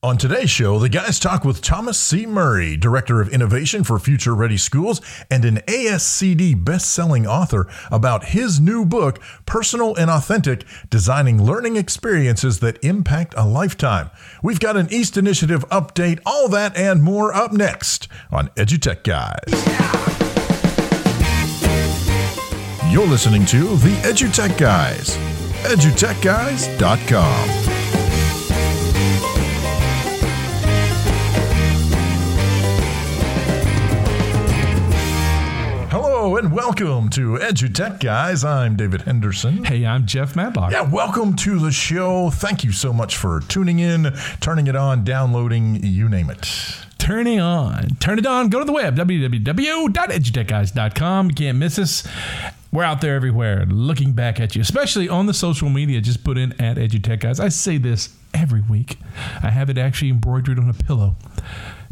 On today's show, the guys talk with Thomas C. Murray, Director of Innovation for Future Ready Schools and an ASCD best-selling author, about his new book, Personal and Authentic Designing Learning Experiences That Impact a Lifetime. We've got an EAST Initiative update, all that and more up next on EduTech Guys. You're listening to the EduTech Guys, edutechguys.com. and welcome to EduTech Guys. I'm David Henderson. Hey, I'm Jeff Madlock. Yeah, welcome to the show. Thank you so much for tuning in, turning it on, downloading, you name it. Turning on. Turn it on. Go to the web, www.edutechguys.com. You can't miss us. We're out there everywhere looking back at you, especially on the social media. Just put in at EduTech Guys. I say this every week. I have it actually embroidered on a pillow.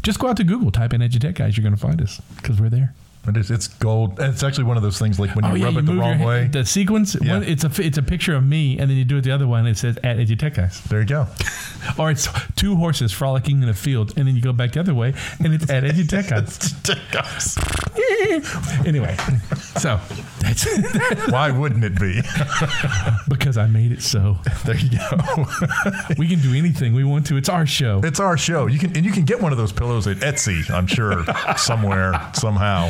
Just go out to Google, type in EduTech Guys. You're going to find us because we're there. It is. It's gold. It's actually one of those things like when oh, you oh, yeah, rub you it the wrong way. The sequence. Yeah. One, it's a it's a picture of me, and then you do it the other one. It says at EduTech guys. There you go. or it's two horses frolicking in a field, and then you go back the other way, and it's at EduTech guys. anyway, so that's why wouldn't it be? because I made it so. There you go. we can do anything we want to. It's our show. It's our show. You can and you can get one of those pillows at Etsy. I'm sure somewhere somehow.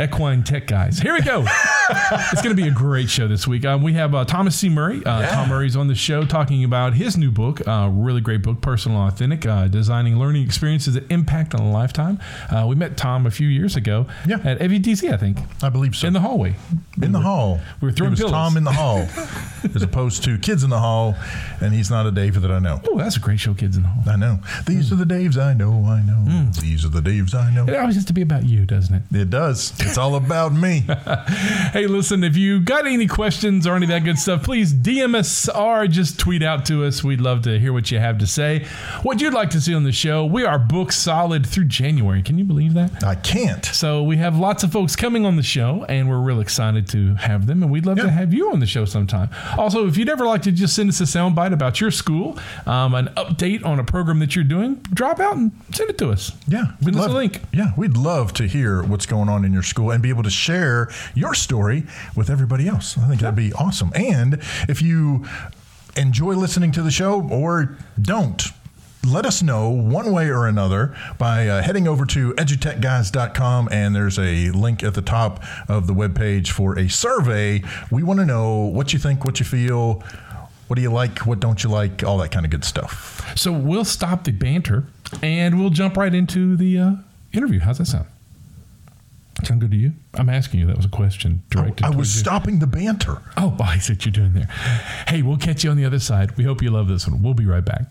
Equine Tech Guys. Here we go. it's going to be a great show this week. Um, we have uh, Thomas C. Murray. Uh, yeah. Tom Murray's on the show talking about his new book, uh, really great book, Personal Authentic, uh, Designing Learning Experiences that Impact on a Lifetime. Uh, we met Tom a few years ago yeah. at FETC, I think. I believe so. In the hallway. In we the were, hall. We were throwing it was pillows. Tom in the hall, as opposed to Kids in the Hall, and he's not a Dave that I know. Oh, that's a great show, Kids in the Hall. I know. These mm. are the Daves I know, I know. Mm. These are the Daves I know. It always has to be about you, doesn't it? It does. It's all about me. hey, listen, if you got any questions or any of that good stuff, please DM us or just tweet out to us. We'd love to hear what you have to say. What you'd like to see on the show. We are booked solid through January. Can you believe that? I can't. So we have lots of folks coming on the show, and we're real excited to have them. And we'd love yeah. to have you on the show sometime. Also, if you'd ever like to just send us a soundbite about your school, um, an update on a program that you're doing, drop out and send it to us. Yeah, send us a link. Yeah, we'd love to hear what's going on in your school and be able to share your story with everybody else. I think that'd be awesome. And if you enjoy listening to the show or don't, let us know one way or another by uh, heading over to edutechguys.com and there's a link at the top of the webpage for a survey. We want to know what you think, what you feel, what do you like, what don't you like, all that kind of good stuff. So we'll stop the banter and we'll jump right into the uh, interview. How's that sound? Sound good to you? I'm asking you. That was a question directed. I, I was you. stopping the banter. Oh, I see what you're doing there. Hey, we'll catch you on the other side. We hope you love this one. We'll be right back.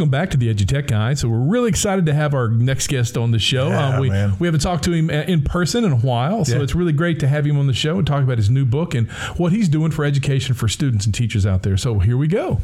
Welcome back to the EduTech Guy. So we're really excited to have our next guest on the show. Yeah, um, we man. we haven't talked to him uh, in person in a while, so Yeah. it's really great to have him on the show and talk about his new book and what he's doing for education for students and teachers out there. So here we go.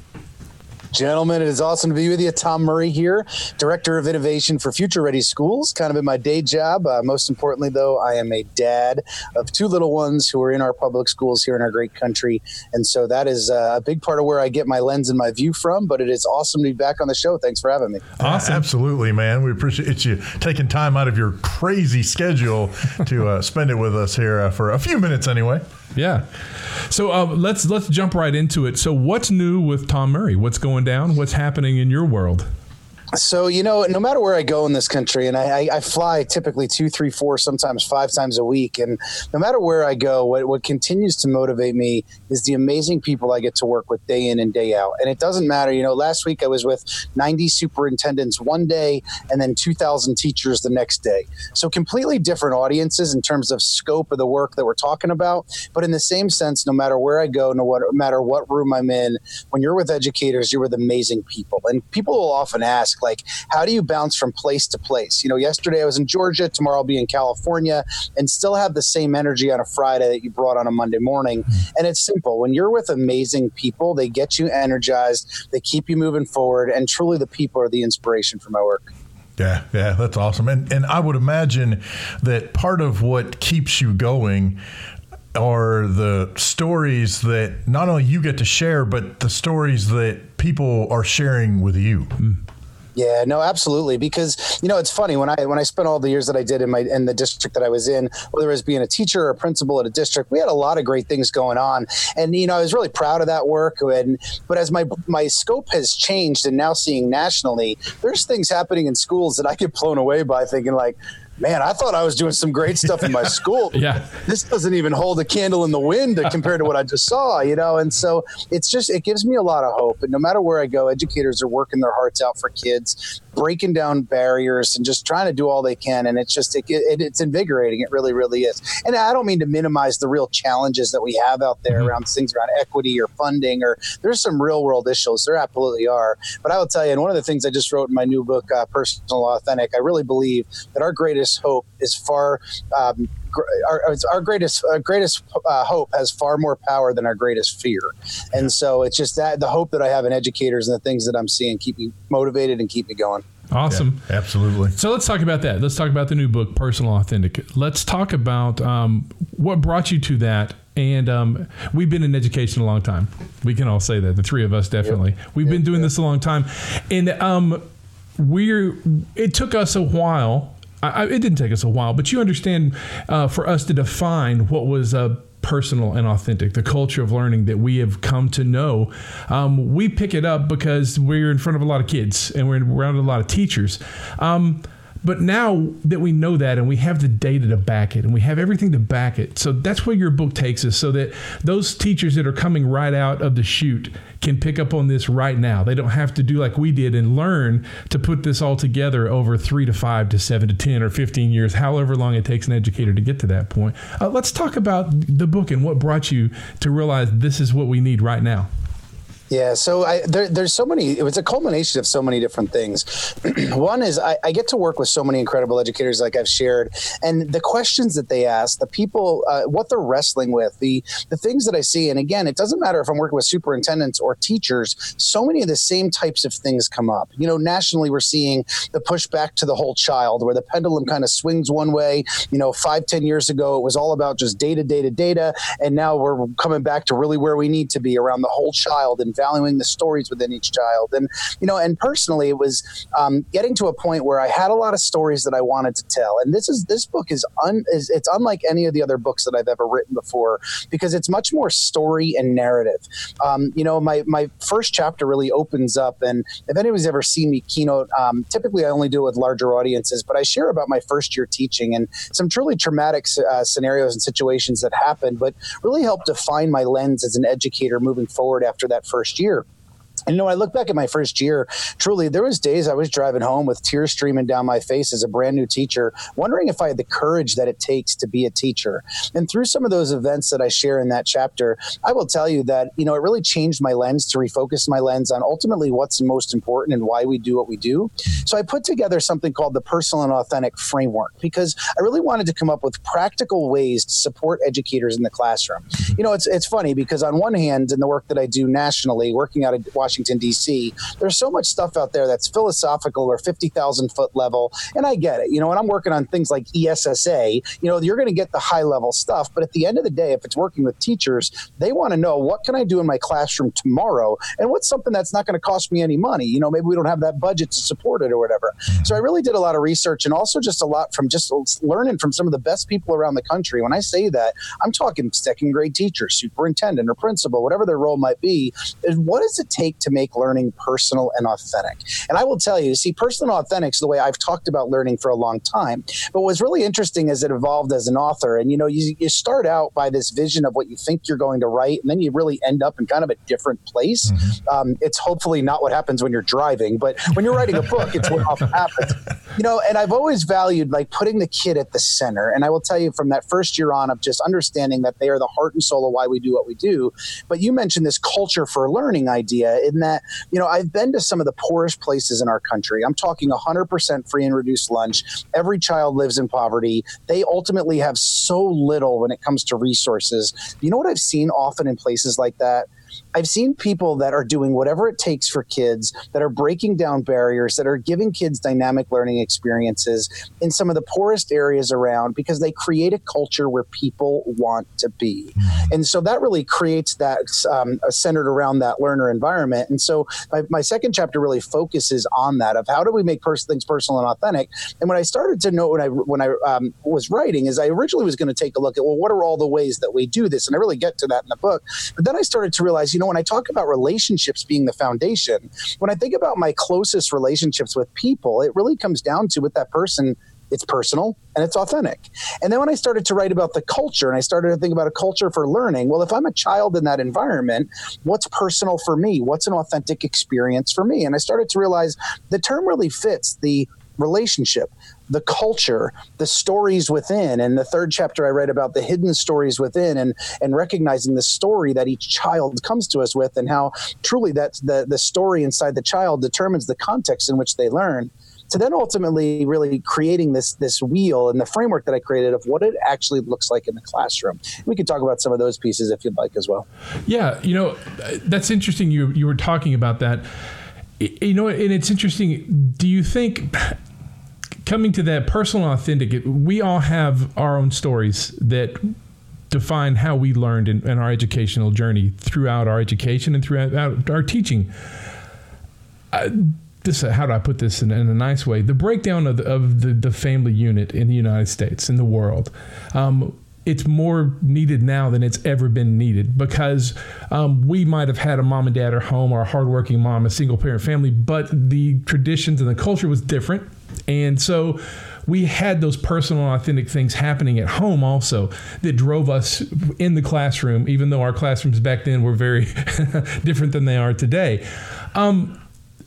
Gentlemen, it is awesome to be with you. Tom Murray here, Director of Innovation for Future Ready Schools, kind of in my day job. Uh, most importantly, though, I am a dad of two little ones who are in our public schools here in our great country. And so that is uh, a big part of where I get my lens and my view from. But it is awesome to be back on the show. Thanks for having me. Awesome. Absolutely, man. We appreciate you taking time out of your crazy schedule to uh, spend it with us here uh, for a few minutes, anyway. Yeah. So uh, let's let's jump right into it. So what's new with Tom Murray? What's going down? What's happening in your world? So you know, no matter where I go in this country, and I, I, fly typically two, three, four, sometimes five times a week, and no matter where I go, what what continues to motivate me is the amazing people I get to work with day in and day out. And it doesn't matter, you know. Last week I was with 90 superintendents one day, and then 2,000 teachers the next day. So completely different audiences in terms of scope of the work that we're talking about. But in the same sense, no matter where I go, no matter what room I'm in, when you're with educators, you're with amazing people, and people will often ask like how do you bounce from place to place? You know yesterday i was in georgia tomorrow i'll be in california and still have the same energy on a friday that you brought on a monday morning. Hmm. And it's simple. When you're with amazing people they get you energized they keep you moving forward and truly the people are the inspiration for my work. Yeah, yeah, that's awesome. And and I would imagine that part of what keeps you going are the stories that not only you get to share, but the stories that people are sharing with you. Hmm. Yeah, no, absolutely. Because you know, it's funny when I when I spent all the years that I did in my in the district that I was in, whether it was being a teacher or a principal at a district, we had a lot of great things going on, and you know, I was really proud of that work. And but as my my scope has changed, and now seeing nationally, there's things happening in schools that I get blown away by, thinking like. Man, I thought I was doing some great stuff in my school. Yeah. This doesn't even hold a candle in the wind compared to what I just saw, you know? And so it's just, it gives me a lot of hope. And no matter where I go, educators are working their hearts out for kids, breaking down barriers and just trying to do all they can. And it's just, it, it, it's invigorating. It really, really is. And I don't mean to minimize the real challenges that we have out there around things around equity or funding, or there's some real world issues. There absolutely are. But I will tell you, and one of the things I just wrote in my new book, uh, Personal Authentic, I really believe that our greatest hope is far um, our, our greatest uh, greatest uh, hope has far more power than our greatest fear, and so it's just that the hope that I have in educators and the things that I'm seeing keep me motivated and keep me going. Awesome. Yeah, absolutely. So let's talk about that. Let's talk about the new book, Personal Authentic. Let's talk about um, what brought you to that. And um, we've been in education a long time. We can all say that. The three of us definitely. We've been doing this a long time, and um, we're. It took us a while. I, it didn't take us a while, but you understand, uh, for us to define what was uh, personal and authentic, the culture of learning that we have come to know. Um, we pick it up because we're in front of a lot of kids and we're around a lot of teachers. Um, but now that we know that and we have the data to back it and we have everything to back it, so that's where your book takes us so that those teachers that are coming right out of the chute can pick up on this right now. They don't have to do like we did and learn to put this all together over three to five to seven to 10 or 15 years, however long it takes an educator to get to that point. Uh, let's talk about the book and what brought you to realize this is what we need right now. Yeah, so I, there, there's so many. It was a culmination of so many different things. One is I, I get to work with so many incredible educators, like I've shared, and the questions that they ask, the people, uh, what they're wrestling with, the the things that I see. And again, it doesn't matter if I'm working with superintendents or teachers. So many of the same types of things come up. You know, nationally, we're seeing the pushback to the whole child, where the pendulum kind of swings one way. You know, five, ten years ago, it was all about just data, data, data, and now we're coming back to really where we need to be around the whole child and valuing the stories within each child. And you know, and personally, it was um, getting to a point where I had a lot of stories that I wanted to tell. And this is this book is un is it's unlike any of the other books that I've ever written before because it's much more story and narrative. Um, you know, my my first chapter really opens up, and if anybody's ever seen me keynote, um, typically I only do it with larger audiences, but I share about my first year teaching and some truly traumatic uh, scenarios and situations that happened, but really helped define my lens as an educator moving forward after that first year. And you know, I look back at my first year, truly, there was days I was driving home with tears streaming down my face as a brand new teacher, wondering if I had the courage that it takes to be a teacher. And through some of those events that I share in that chapter, I will tell you that, you know, it really changed my lens to refocus my lens on ultimately what's most important and why we do what we do. So I put together something called the personal and authentic framework because I really wanted to come up with practical ways to support educators in the classroom. You know, it's it's funny because on one hand, in the work that I do nationally, working out of Washington D.C. There's so much stuff out there that's philosophical or 50,000 foot level. And I get it. You know, when I'm working on things like ESSA, you know, you're going to get the high level stuff. But at the end of the day, if it's working with teachers, they want to know what can I do in my classroom tomorrow and what's something that's not going to cost me any money. You know, maybe we don't have that budget to support it or whatever. So I really did a lot of research and also just a lot from just learning from some of the best people around the country. When I say that, I'm talking second grade teachers, superintendent, or principal, whatever their role might be. Is what does it take to make learning personal and authentic. And I will tell you, see, personal and authentic is the way I've talked about learning for a long time. But what's really interesting is it evolved as an author. And, you know, you, you start out by this vision of what you think you're going to write, and then you really end up in kind of a different place. Mm-hmm. Um, it's hopefully not what happens when you're driving, but when you're writing a book, it's what often happens. You know, and I've always valued like putting the kid at the center. And I will tell you from that first year on of just understanding that they are the heart and soul of why we do what we do. But you mentioned this culture for learning idea in that you know, I've been to some of the poorest places in our country. I'm talking 100% free and reduced lunch. Every child lives in poverty. They ultimately have so little when it comes to resources. You know what I've seen often in places like that? I've seen people that are doing whatever it takes for kids, that are breaking down barriers, that are giving kids dynamic learning experiences in some of the poorest areas around because they create a culture where people want to be. Mm-hmm. And so that really creates that um, centered around that learner environment. And so my, my, second chapter really focuses on that of how do we make pers- things personal and authentic. And when I started to know when I when I um, was writing is I originally was going to take a look at well what are all the ways that we do this, and I really get to that in the book. But then I started to realize you know when I talk about relationships being the foundation, when I think about my closest relationships with people, it really comes down to with that person it's personal and it's authentic. And then when I started to write about the culture and I started to think about a culture for learning, well, if I'm a child in that environment, what's personal for me? What's an authentic experience for me? And I started to realize the term really fits the relationship the culture, the stories within. And the third chapter I read about the hidden stories within and and recognizing the story that each child comes to us with and how truly that the, the story inside the child determines the context in which they learn. To then ultimately really creating this this wheel and the framework that I created of what it actually looks like in the classroom. We could talk about some of those pieces if you'd like as well. Yeah, you know, that's interesting. You you were talking about that. You know, and it's interesting. Do you think coming to that personal authentic, we all have our own stories that define how we learned in, in, our educational journey throughout our education and throughout our teaching. Uh, this, how do I put this in, in, a nice way? The breakdown of, the, of the, the, family unit in the United States, in the world. Um, it's more needed now than it's ever been needed because um, we might have had a mom and dad at home or a hardworking mom, a single parent family, but the traditions and the culture was different. And so we had those personal authentic things happening at home also that drove us in the classroom, even though our classrooms back then were very different than they are today. Um,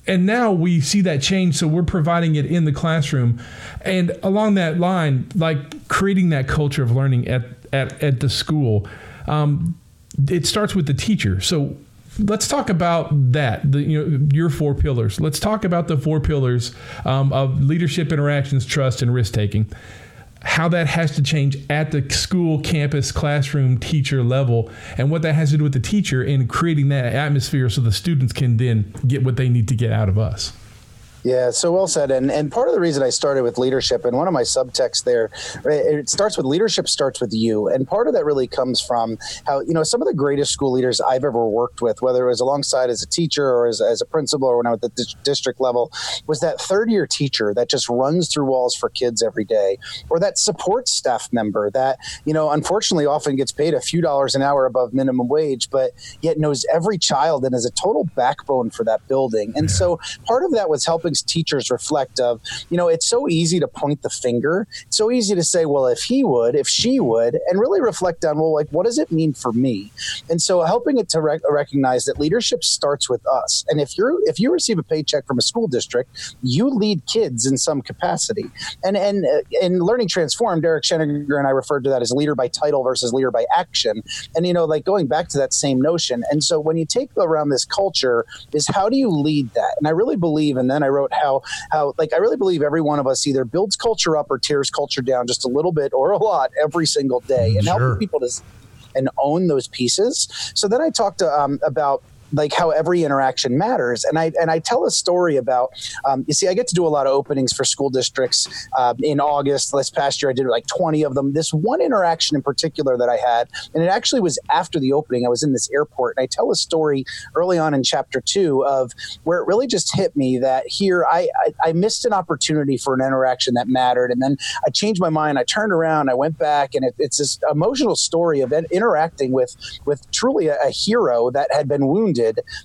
and now we see that change so we're providing it in the classroom and along that line like creating that culture of learning at at, at the school um, it starts with the teacher so let's talk about that the, you know your four pillars let's talk about the four pillars um, of leadership interactions trust and risk taking how that has to change at the school, campus, classroom, teacher level, and what that has to do with the teacher in creating that atmosphere so the students can then get what they need to get out of us. Yeah, so well said. And and part of the reason I started with leadership, and one of my subtexts there, it starts with leadership starts with you, and part of that really comes from how you know some of the greatest school leaders I've ever worked with, whether it was alongside as a teacher or as, as a principal or when I was at the district level, was that third year teacher that just runs through walls for kids every day, or that support staff member that you know unfortunately often gets paid a few dollars an hour above minimum wage, but yet knows every child and is a total backbone for that building. And so part of that was helping teachers reflect of, you know, it's so easy to point the finger. It's so easy to say, well, if he would, if she would, and really reflect on, well, like, what does it mean for me? And so helping it to rec- recognize that leadership starts with us. And if you're if you receive a paycheck from a school district, you lead kids in some capacity. And and uh, in Learning Transformed, Eric Sheninger and I referred to that as leader by title versus leader by action. And you know, like going back to that same notion. And so when you take around this culture, is how do you lead that? And I really believe, and then I wrote how how like I really believe every one of us either builds culture up or tears culture down just a little bit or a lot every single day, and Sure. helping people to and own those pieces. So then I talked to, um, about like how every interaction matters. And i and i tell a story about um, you see i get to do a lot of openings for school districts uh, in august. This past year i did like 20 of them. This one interaction in particular that i had and it actually was after the opening i was in this airport and i tell a story early on in chapter two of where it really just hit me that here i i, I missed an opportunity for an interaction that mattered. And then i changed my mind. I turned around. I went back and it, it's this emotional story of interacting with with truly a, a hero that had been wounded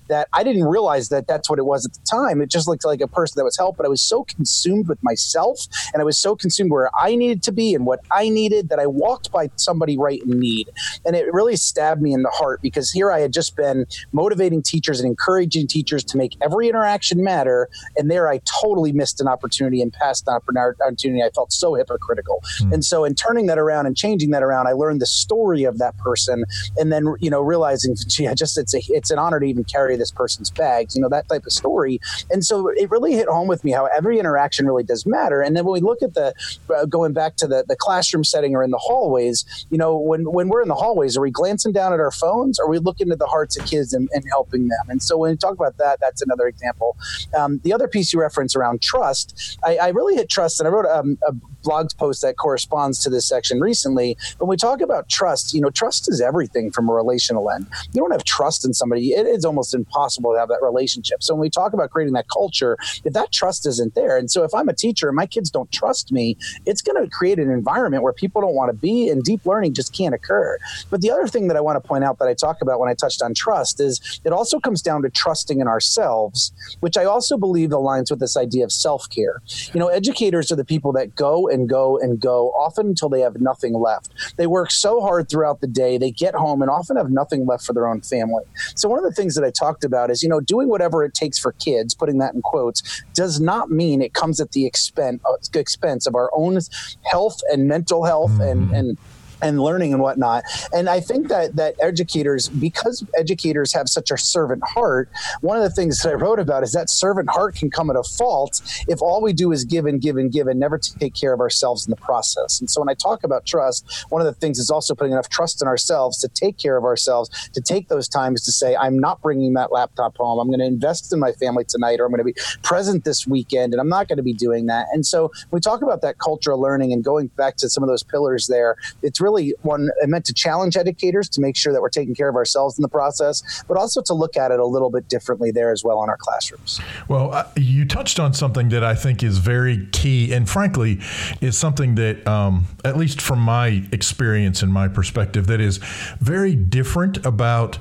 that I didn't realize that that's what it was at the time. It just looked like a person that was helped, but I was so consumed with myself and I was so consumed where I needed to be and what I needed that I walked by somebody right in need. And it really stabbed me in the heart because here I had just been motivating teachers and encouraging teachers to make every interaction matter. And there I totally missed an opportunity and passed an opportunity. I felt so hypocritical. Hmm. And so in turning that around and changing that around, I learned the story of that person and then, you know, realizing, gee, I just, it's a, it's an honor to even carry this person's bags, you know, that type of story. And so it really hit home with me how every interaction really does matter. And then when we look at the, uh, going back to the, the classroom setting or in the hallways, you know, when, when we're in the hallways, are we glancing down at our phones? Or are we looking at the hearts of kids and, and helping them? And so when we talk about that, that's another example. Um, the other piece you reference around trust, I, I really hit trust, and I wrote um, a blog post that corresponds to this section recently. When we talk about trust, you know, trust is everything from a relational end. You don't have trust in somebody, it is almost impossible to have that relationship. So when we talk about creating that culture, if that trust isn't there, and so if I'm a teacher and my kids don't trust me, it's going to create an environment where people don't want to be, and deep learning just can't occur. But the other thing that I want to point out that I talk about when I touched on trust is it also comes down to trusting in ourselves, which I also believe aligns with this idea of self care. You know, educators are the people that go and go and go, often until they have nothing left. They work so hard throughout the day, they get home and often have nothing left for their own family. So, one of the things that I talked about is, you know, doing whatever it takes for kids, putting that in quotes, does not mean it comes at the expense, uh, expense of our own health and mental health mm-hmm. and, and and learning and whatnot. And I think that that educators, because educators have such a servant heart, one of the things that I wrote about is that servant heart can come at a fault if all we do is give and give and give and never take care of ourselves in the process. And so when I talk about trust, one of the things is also putting enough trust in ourselves to take care of ourselves, to take those times to say, I'm not bringing that laptop home. I'm going to invest in my family tonight, or I'm going to be present this weekend, and I'm not going to be doing that. And so we talk about that cultural learning and going back to some of those pillars there, it's really one meant to challenge educators to make sure that we're taking care of ourselves in the process, but also to look at it a little bit differently there as well in our classrooms. Well, uh, you touched on something that I think is very key, and frankly, is something that, um, at least from my experience and my perspective, that is very different about,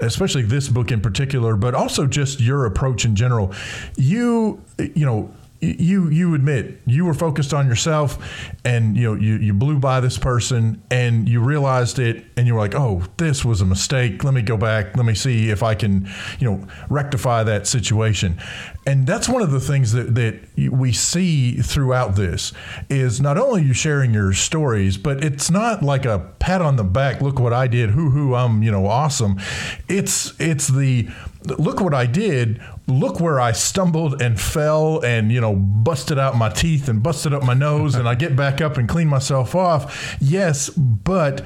especially this book in particular, but also just your approach in general. You, you know, you you admit you were focused on yourself and you know you, you blew by this person and you realized it and you were like oh this was a mistake. Let me go back. Let me see if i can you know rectify that situation. And that's one of the things that, that we see throughout this is not only you sharing your stories but it's not like a pat on the back look what i did hoo hoo i'm you know awesome. It's it's the look what I did. Look where I stumbled and fell and, you know, busted out my teeth and busted up my nose and I get back up and clean myself off. Yes, but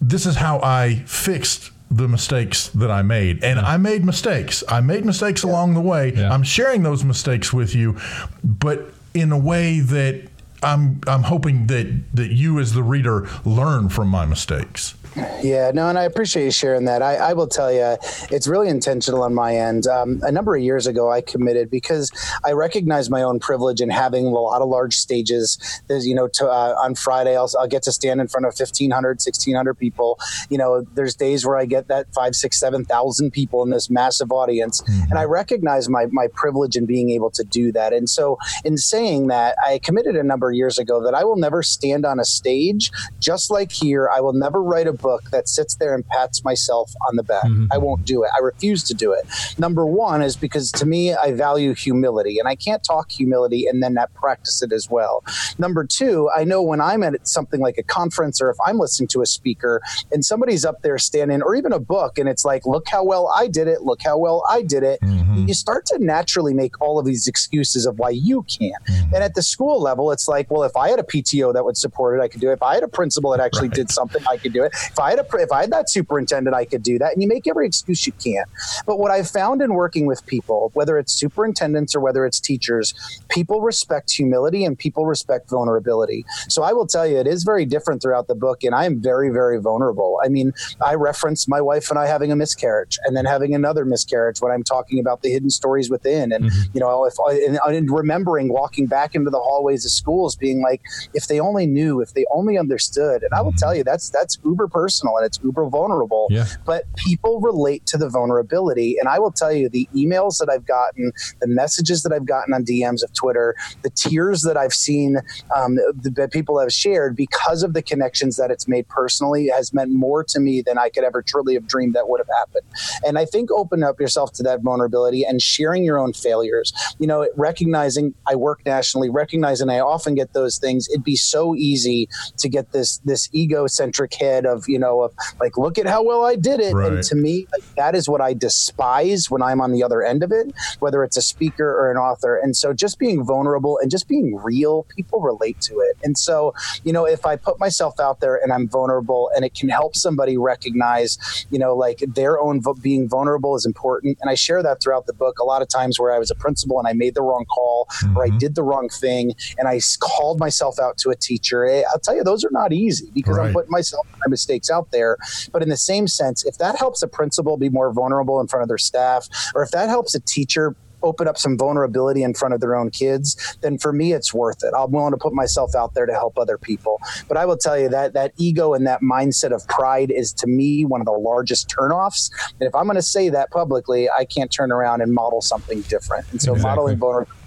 this is how I fixed the mistakes that I made. And I made mistakes. I made mistakes along the way. Yeah. I'm sharing those mistakes with you, but in a way that I'm I'm hoping that that you as the reader learn from my mistakes. Yeah, no, and I appreciate you sharing that. I, I will tell you, it's really intentional on my end. Um, a number of years ago, I committed because I recognize my own privilege in having a lot of large stages. There's, you know, to, uh, on Friday, I'll, I'll, get to stand in front of 1,500, 1,600 people. You know, there's days where I get that five, six, 7,000 people in this massive audience. Mm-hmm. And I recognize my, my privilege in being able to do that. And so, in saying that, I committed a number years ago that I will never stand on a stage, just like here, I will never write a book that sits there and pats myself on the back. Mm-hmm. I won't do it. I refuse to do it. Number one is because to me, I value humility, and I can't talk humility and then not practice it as well. Number two, I know when I'm at something like a conference or if I'm listening to a speaker and somebody's up there standing, or even a book, and it's like, look how well I did it, look how well I did it, mm-hmm. you start to naturally make all of these excuses of why you can't. Mm-hmm. And at the school level, it's like, well, if I had a PTO that would support it, I could do it. If I had a principal that actually right. did something, I could do it. If I had a if I had that superintendent, I could do that. And you make every excuse you can. But what I've found in working with people, whether it's superintendents or whether it's teachers, people respect humility and people respect vulnerability. So I will tell you, it is very different throughout the book, and I am very, very vulnerable. I mean, I reference my wife and I having a miscarriage, and then having another miscarriage when I'm talking about the hidden stories within, and mm-hmm. you know, if and, and remembering walking back into the hallways of schools, being like, if they only knew, if they only understood. And I will tell you, that's that's uber personal and it's uber vulnerable. Yeah. But people relate to the vulnerability, and I will tell you, the emails that I've gotten, the messages that I've gotten on DMs of Twitter, the tears that I've seen um, that people have shared because of the connections that it's made personally has meant more to me than I could ever truly have dreamed that would have happened. And I think open up yourself to that vulnerability and sharing your own failures. You know, recognizing I work nationally, recognizing I often get those things. It'd be so easy to get this this egocentric head of you know of like look at how well I did it. Right. And to me, like, that is what I despise when I'm on the other end of it, whether it's a speaker or an author. And so just being vulnerable and just being real, people relate to it. And so, you know, if I put myself out there and I'm vulnerable and it can help somebody recognize, you know, like their own vo- being vulnerable is important. And I share that throughout the book. A lot of times where I was a principal and I made the wrong call mm-hmm. or I mm-hmm. did the wrong thing and I called myself out to a teacher. Eh, I'll tell you, those are not easy because right. I'm putting myself my mistakes out there. But in the same sense, if that helps a principal be more vulnerable in front of their staff, or if that helps a teacher open up some vulnerability in front of their own kids, then for me it's worth it. I'm willing to put myself out there to help other people. But I will tell you that that ego and that mindset of pride is to me one of the largest turnoffs. And if I'm going to say that publicly, I can't turn around and model something different. And so exactly. modeling vulnerability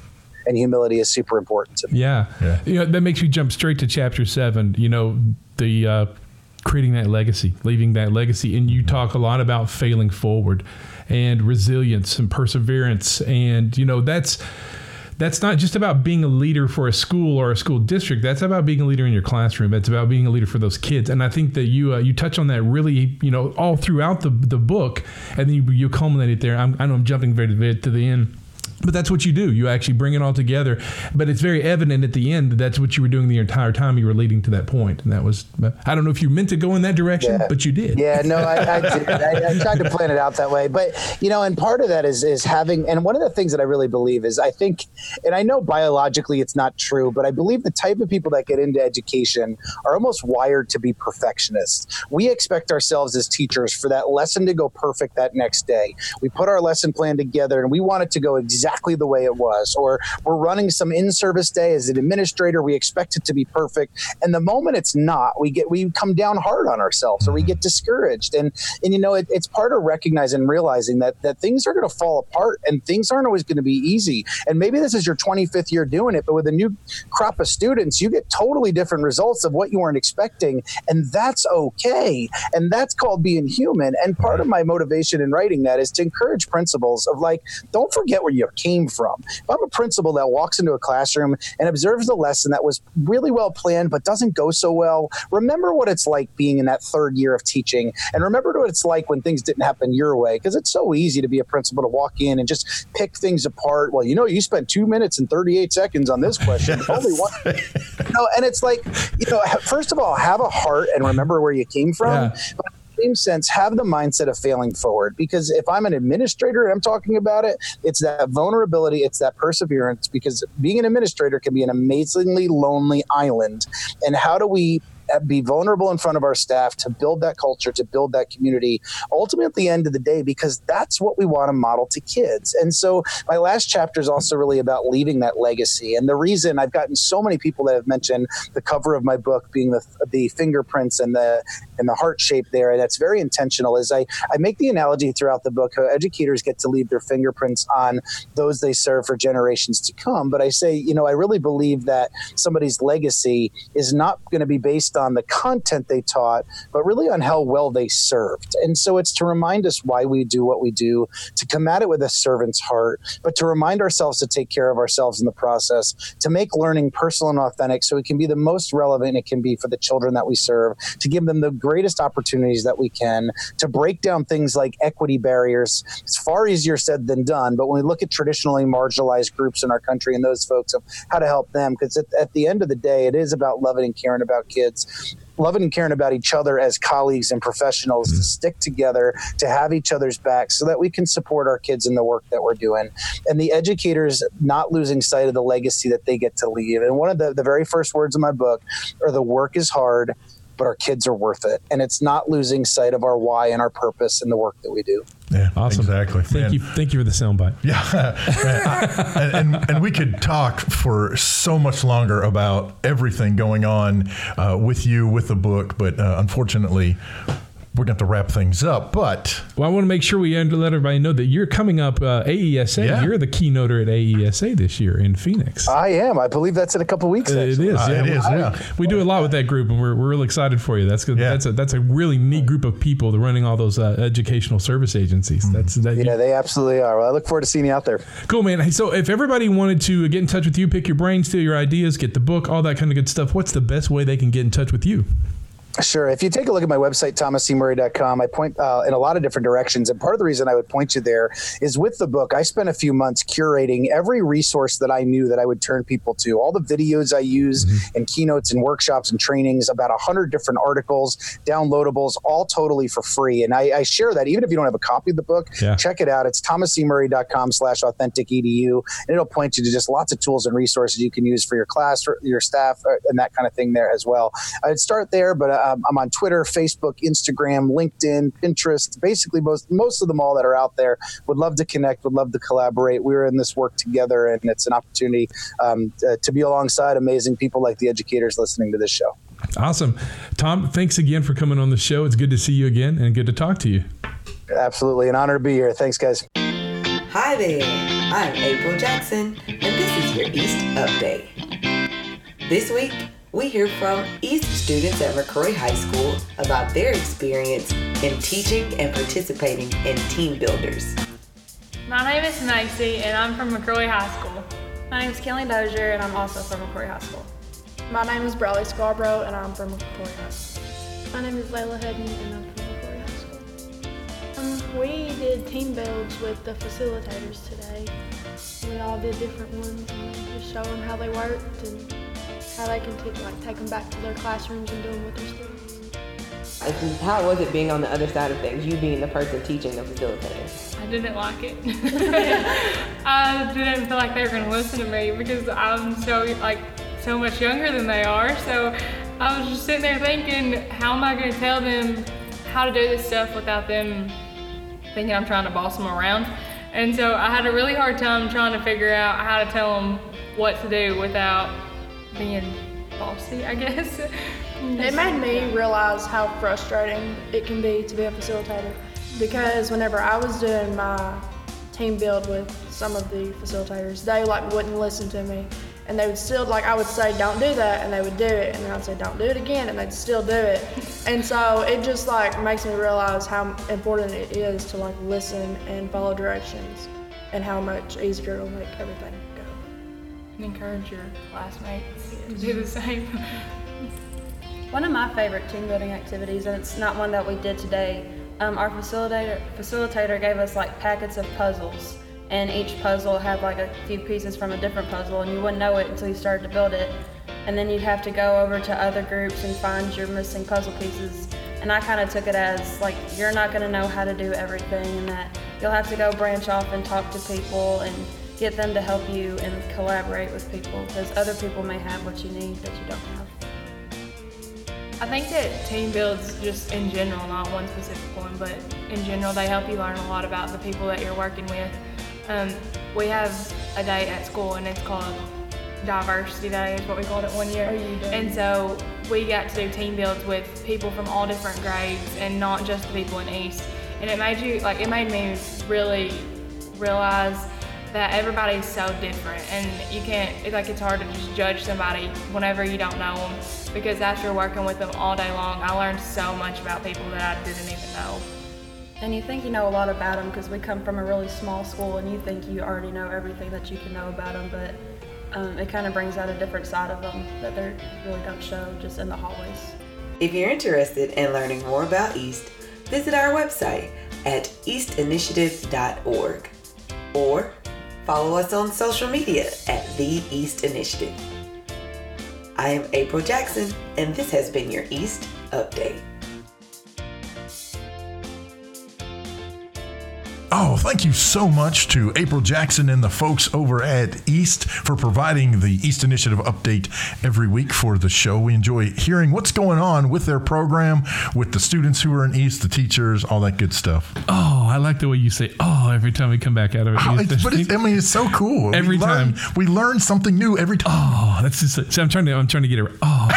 and humility is super important to me. Yeah. yeah. You know, that makes you jump straight to chapter seven. You know, the uh, creating that legacy, leaving that legacy. And you talk a lot about failing forward and resilience and perseverance. And, you know, that's that's not just about being a leader for a school or a school district. That's about being a leader in your classroom. It's about being a leader for those kids. And I think that you uh, you touch on that really, you know, all throughout the the book, and then you, you culminate it there. I'm, I know I'm jumping very to the end but that's what you do. You actually bring it all together. But it's very evident at the end that that's what you were doing the entire time. You were leading to that point, and that was. I don't know if you meant to go in that direction, yeah. but you did. Yeah, no, I, I did. I, I, tried to plan it out that way, but you know, and part of that is is having. And one of the things that I really believe is I think, and I know biologically it's not true, but I believe the type of people that get into education are almost wired to be perfectionists. We expect ourselves as teachers for that lesson to go perfect that next day. We put our lesson plan together, and we want it to go exactly exactly the way it was. Or we're running some in-service day as an administrator, we expect it to be perfect, and the moment it's not, we get we come down hard on ourselves, or we mm-hmm. get discouraged. And and you know, it, it's part of recognizing and realizing that that things are going to fall apart, and things aren't always going to be easy. And maybe this is your 25th year doing it, but with a new crop of students, you get totally different results of what you weren't expecting, and that's okay. And that's called being human. And part of my motivation in writing that is to encourage principals of like, don't forget where you came from. If I'm a principal that walks into a classroom and observes a lesson that was really well planned but doesn't go so well, remember what it's like being in that third year of teaching and remember what it's like when things didn't happen your way because it's so easy to be a principal to walk in and just pick things apart. Well, you know, you spent two minutes and 38 seconds on this question. yes. Only one. You know, and it's like, you know, first of all, have a heart and remember where you came from. Yeah. But same sense, have the mindset of failing forward. Because if I'm an administrator and I'm talking about it, it's that vulnerability, it's that perseverance. Because being an administrator can be an amazingly lonely island. And how do we Uh, be vulnerable in front of our staff, to build that culture, to build that community, ultimately at the end of the day, because that's what we want to model to kids. And so my last chapter is also really about leaving that legacy. And the reason I've gotten so many people that have mentioned the cover of my book being the, the fingerprints and the and the heart shape there, and that's very intentional, is I, I make the analogy throughout the book how educators get to leave their fingerprints on those they serve for generations to come. But I say, you know, I really believe that somebody's legacy is not going to be based on the content they taught, but really on how well they served. And so it's to remind us why we do what we do, to come at it with a servant's heart, but to remind ourselves to take care of ourselves in the process, to make learning personal and authentic so it can be the most relevant it can be for the children that we serve, to give them the greatest opportunities that we can, to break down things like equity barriers. It's far easier said than done, but when we look at traditionally marginalized groups in our country and those folks of how to help them, because at, at the end of the day, it is about loving and caring about kids loving and caring about each other as colleagues and professionals mm-hmm. to stick together, to have each other's backs so that we can support our kids in the work that we're doing. And the educators not losing sight of the legacy that they get to leave. And one of the, the very first words in my book are the work is hard, but our kids are worth it. And it's not losing sight of our why and our purpose in the work that we do. Yeah, awesome. Exactly. Thank Man. you. Thank you for the soundbite. Yeah, and, and, and we could talk for so much longer about everything going on uh, with you with the book, but uh, unfortunately, we're going to to wrap things up. But well, I want to make sure we end, let everybody know that you're coming up uh, AESA. Yeah. You're the keynoter at AESA this year in Phoenix. I am. I believe that's in a couple weeks. Uh, it is. Uh, yeah. It is. Yeah. We, we, do a lot with that group, and we're, we're really excited for you. That's good. Yeah. That's a that's a really neat group of people. They're running all those uh, educational service agencies. Mm-hmm. That's that. Yeah, they absolutely are. Well, I look forward to seeing you out there. Cool, man. So if everybody wanted to get in touch with you, pick your brain, steal your ideas, get the book, all that kind of good stuff, what's the best way they can get in touch with you? Sure. If you take a look at my website, thomascmurray.com, I point uh, in a lot of different directions. And part of the reason I would point you there is with the book, I spent a few months curating every resource that I knew that I would turn people to. All the videos I use mm-hmm. and keynotes and workshops and trainings, about 100 different articles, downloadables, all totally for free. And I, I share that even if you don't have a copy of the book, yeah. check it out. It's thomascmurray.com slash authentic edu. And it'll point you to just lots of tools and resources you can use for your class, or your staff, uh, and that kind of thing there as well. I'd start there, but uh, um, I'm on Twitter, Facebook, Instagram, LinkedIn, Pinterest, basically most most of them all that are out there. Would love to connect. Would love to collaborate. We're in this work together, and it's an opportunity um, to, to be alongside amazing people like the educators listening to this show. Awesome, Tom. Thanks again for coming on the show. It's good to see you again, and good to talk to you. Absolutely, an honor to be here. Thanks, guys. Hi there. I'm April Jackson, and this is your EAST Update. This week we hear from EAST students at McCrory High School about their experience in teaching and participating in team builders. My name is Macy and I'm from McCrory High School. My name is Kelly Dozier and I'm also from McCrory High School. My name is Bradley Scarborough and I'm from McCrory High School. My name is Layla Hedden and I'm from McCrory High School. Um, we did team builds with the facilitators today. We all did different ones and just show them how they worked and how they can take, like, take them back to their classrooms and do them with their students. How was it being on the other side of things, you being the person teaching the facilitator? I didn't like it. I didn't feel like they were going to listen to me because I'm so like so much younger than they are. So I was just sitting there thinking, how am I going to tell them how to do this stuff without them thinking I'm trying to boss them around? And so I had a really hard time trying to figure out how to tell them what to do without being bossy, I guess. it made me realize how frustrating it can be to be a facilitator because whenever I was doing my team build with some of the facilitators, they like wouldn't listen to me. And they would still like I would say don't do that and they would do it and then I'd say don't do it again and they'd still do it. And so it just like makes me realize how important it is to like listen and follow directions and how much easier it'll make everything and encourage your classmates to do the same. One of my favorite team building activities, and it's not one that we did today, um, our facilitator facilitator gave us like packets of puzzles, and each puzzle had like a few pieces from a different puzzle, and you wouldn't know it until you started to build it, and then you'd have to go over to other groups and find your missing puzzle pieces. And I kind of took it as like you're not going to know how to do everything, and that you'll have to go branch off and talk to people and get them to help you and collaborate with people because other people may have what you need that you don't have. I think that team builds just in general, not one specific one, but in general, they help you learn a lot about the people that you're working with. Um, we have a day at school and it's called Diversity Day, is what we called it one year. And so we got to do team builds with people from all different grades and not just the people in EAST. And it made you, like, it made me really realize that everybody's so different and you can't it's like it's hard to just judge somebody whenever you don't know them because after working with them all day long i learned so much about people that i didn't even know. And you think you know a lot about them because we come from a really small school and you think you already know everything that you can know about them but um, it kind of brings out a different side of them that they really don't show just in the hallways. If you're interested in learning more about EAST visit our website at eastinitiative.org or Follow us on social media at The EAST Initiative. I am April Jackson, and this has been your EAST Update. Oh, thank you so much to April Jackson and the folks over at EAST for providing the EAST Initiative update every week for the show. We enjoy hearing what's going on with their program, with the students who are in EAST, the teachers, all that good stuff. Oh, I like the way you say "oh" every time we come back out of it. Oh, it's, but it's, I mean, it's so cool. Every we time learn, we learn something new every time. Oh, that's just. See, I'm trying to. I'm trying to get it. Oh,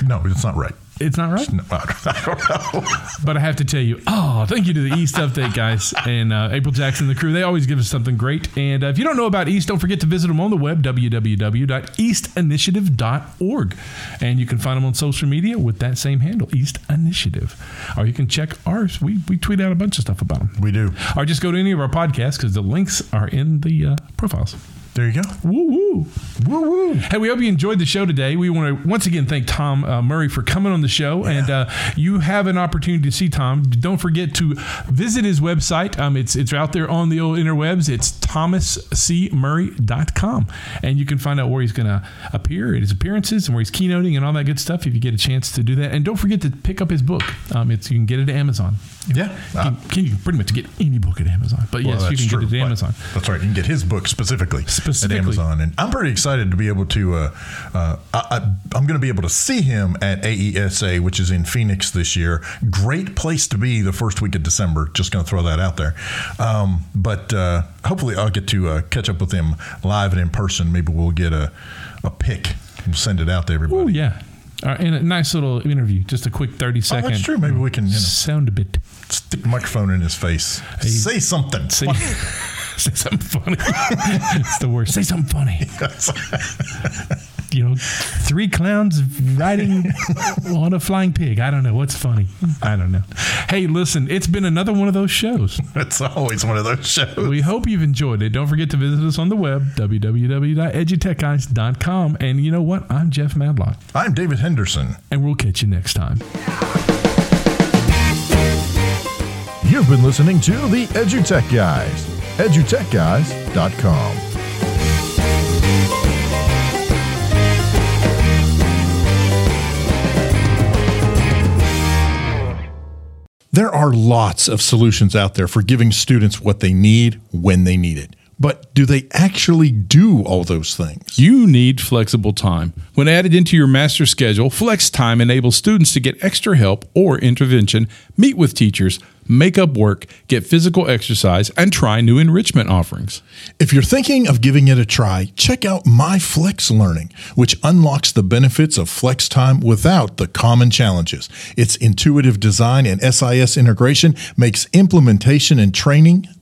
no, it's not right. It's not right. No, I don't know. but I have to tell you, oh, thank you to the EAST Update guys and uh, April Jackson, and the crew. They always give us something great. And uh, if you don't know about EAST, don't forget to visit them on the web, www.eastinitiative.org. And you can find them on social media with that same handle, EAST Initiative. Or you can check ours. We, we tweet out a bunch of stuff about them. We do. Or just go to any of our podcasts because the links are in the uh, profiles. There you go. Woo woo. Woo woo. Hey, we hope you enjoyed the show today. We want to once again thank Tom uh, Murray for coming on the show. Yeah. And uh, you have an opportunity to see Tom. Don't forget to visit his website. Um, it's it's out there on the old interwebs. It's thomascmurray.com. And you can find out where he's going to appear at his appearances and where he's keynoting and all that good stuff if you get a chance to do that. And don't forget to pick up his book. Um, it's You can get it at Amazon. Yeah. Uh, you, can, you can pretty much get any book at Amazon. But well, yes, you can true, get it at Amazon. That's right. You can get his book specifically at Amazon. And I'm pretty excited to be able to. Uh, uh, I, am going to be able to see him at AESA, which is in Phoenix this year. Great place to be the first week of December. Just going to throw that out there. Um, but uh, hopefully, I'll get to uh, catch up with him live and in person. Maybe we'll get a a pic. We'll send it out to everybody. Oh yeah. Uh, in a nice little interview, just a quick thirty second. Oh, that's true. Maybe we can you know, sound a bit. Stick the microphone in his face. Hey, say something. Say, say something funny. it's the worst. Say something funny. you know, three clowns riding on a flying pig. I don't know what's funny. I don't know. Hey, listen, it's been another one of those shows. It's always one of those shows. We hope you've enjoyed it. Don't forget to visit us on the web, www.edutechguys.com. And you know what? I'm Jeff Madlock. I'm David Henderson. And we'll catch you next time. You've been listening to the EduTech Guys, edutechguys.com. There are lots of solutions out there for giving students what they need when they need it. But do they actually do all those things? You need flexible time. When added into your master schedule, Flex Time enables students to get extra help or intervention, meet with teachers, make up work, get physical exercise, and try new enrichment offerings. If you're thinking of giving it a try, check out My Flex Learning, which unlocks the benefits of flex time without the common challenges. Its intuitive design and SIS integration makes implementation and training